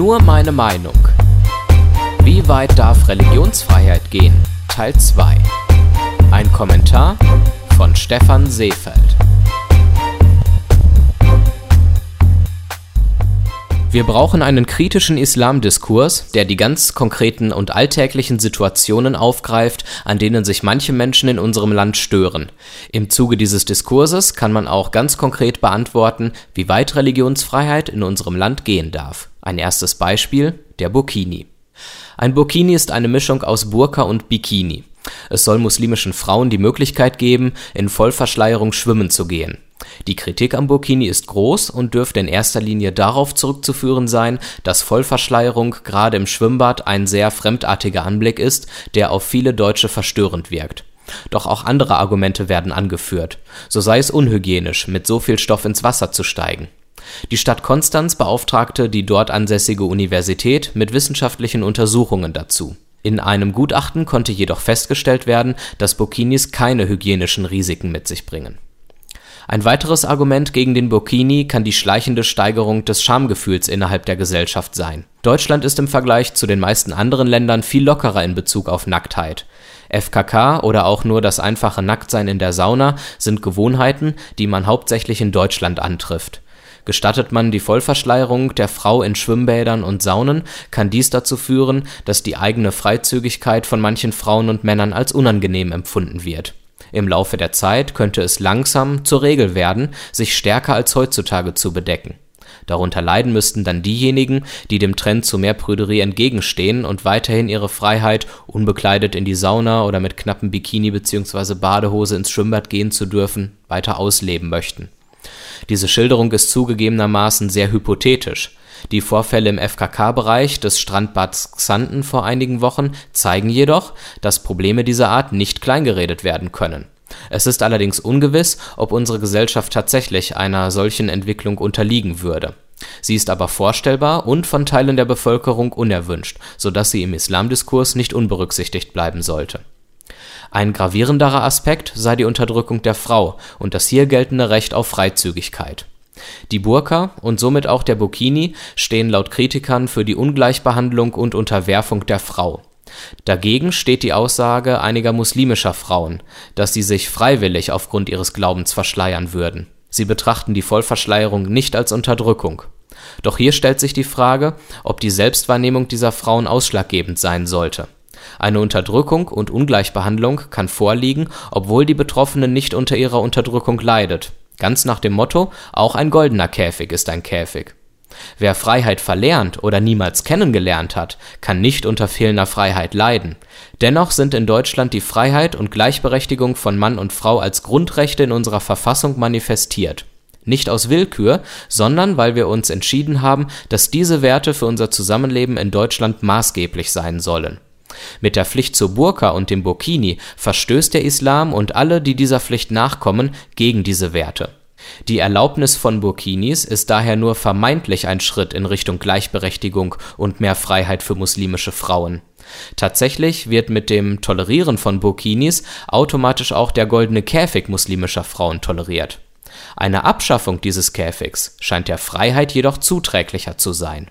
Nur meine Meinung. Wie weit darf Religionsfreiheit gehen? Teil 2. Ein Kommentar von Stefan Seefeld. Wir brauchen einen kritischen Islamdiskurs, der die ganz konkreten und alltäglichen Situationen aufgreift, an denen sich manche Menschen in unserem Land stören. Im Zuge dieses Diskurses kann man auch ganz konkret beantworten, wie weit Religionsfreiheit in unserem Land gehen darf. Ein erstes Beispiel, der Burkini. Ein Burkini ist eine Mischung aus Burka und Bikini. Es soll muslimischen Frauen die Möglichkeit geben, in Vollverschleierung schwimmen zu gehen. Die Kritik am Burkini ist groß und dürfte in erster Linie darauf zurückzuführen sein, dass Vollverschleierung gerade im Schwimmbad ein sehr fremdartiger Anblick ist, der auf viele Deutsche verstörend wirkt. Doch auch andere Argumente werden angeführt. So sei es unhygienisch, mit so viel Stoff ins Wasser zu steigen. Die Stadt Konstanz beauftragte die dort ansässige Universität mit wissenschaftlichen Untersuchungen dazu. In einem Gutachten konnte jedoch festgestellt werden, dass Burkinis keine hygienischen Risiken mit sich bringen ein weiteres Argument gegen den Burkini kann die schleichende Steigerung des Schamgefühls innerhalb der Gesellschaft sein. Deutschland ist im Vergleich zu den meisten anderen Ländern viel lockerer in Bezug auf Nacktheit. FKK oder auch nur das einfache Nacktsein in der Sauna sind Gewohnheiten, die man hauptsächlich in Deutschland antrifft. Gestattet man die Vollverschleierung der Frau in Schwimmbädern und Saunen, kann dies dazu führen, dass die eigene Freizügigkeit von manchen Frauen und Männern als unangenehm empfunden wird im Laufe der Zeit könnte es langsam zur Regel werden, sich stärker als heutzutage zu bedecken. Darunter leiden müssten dann diejenigen, die dem Trend zu mehr Prüderie entgegenstehen und weiterhin ihre Freiheit, unbekleidet in die Sauna oder mit knappem Bikini bzw. Badehose ins Schwimmbad gehen zu dürfen, weiter ausleben möchten. Diese Schilderung ist zugegebenermaßen sehr hypothetisch, die Vorfälle im FKK-Bereich des Strandbads Xanten vor einigen Wochen zeigen jedoch, dass Probleme dieser Art nicht kleingeredet werden können. Es ist allerdings ungewiss, ob unsere Gesellschaft tatsächlich einer solchen Entwicklung unterliegen würde. Sie ist aber vorstellbar und von Teilen der Bevölkerung unerwünscht, so dass sie im Islamdiskurs nicht unberücksichtigt bleiben sollte. Ein gravierenderer Aspekt sei die Unterdrückung der Frau und das hier geltende Recht auf Freizügigkeit die Burka und somit auch der Burkini stehen laut Kritikern für die Ungleichbehandlung und Unterwerfung der Frau. Dagegen steht die Aussage einiger muslimischer Frauen, dass sie sich freiwillig aufgrund ihres Glaubens verschleiern würden. Sie betrachten die Vollverschleierung nicht als Unterdrückung. Doch hier stellt sich die Frage, ob die Selbstwahrnehmung dieser Frauen ausschlaggebend sein sollte. Eine Unterdrückung und Ungleichbehandlung kann vorliegen, obwohl die Betroffene nicht unter ihrer Unterdrückung leidet Ganz nach dem Motto, auch ein goldener Käfig ist ein Käfig. Wer Freiheit verlernt oder niemals kennengelernt hat, kann nicht unter fehlender Freiheit leiden. Dennoch sind in Deutschland die Freiheit und Gleichberechtigung von Mann und Frau als Grundrechte in unserer Verfassung manifestiert. Nicht aus Willkür, sondern weil wir uns entschieden haben, dass diese Werte für unser Zusammenleben in Deutschland maßgeblich sein sollen mit der Pflicht zur Burka und dem Burkini verstößt der Islam und alle, die dieser Pflicht nachkommen, gegen diese Werte. Die Erlaubnis von Burkinis ist daher nur vermeintlich ein Schritt in Richtung Gleichberechtigung und mehr Freiheit für muslimische Frauen. Tatsächlich wird mit dem Tolerieren von Burkinis automatisch auch der goldene Käfig muslimischer Frauen toleriert. Eine Abschaffung dieses Käfigs scheint der Freiheit jedoch zuträglicher zu sein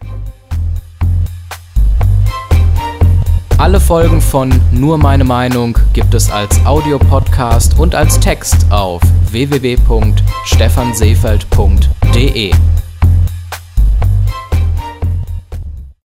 Alle Folgen von Nur meine Meinung gibt es als Audiopodcast und als Text auf www.stephanseefeld.de.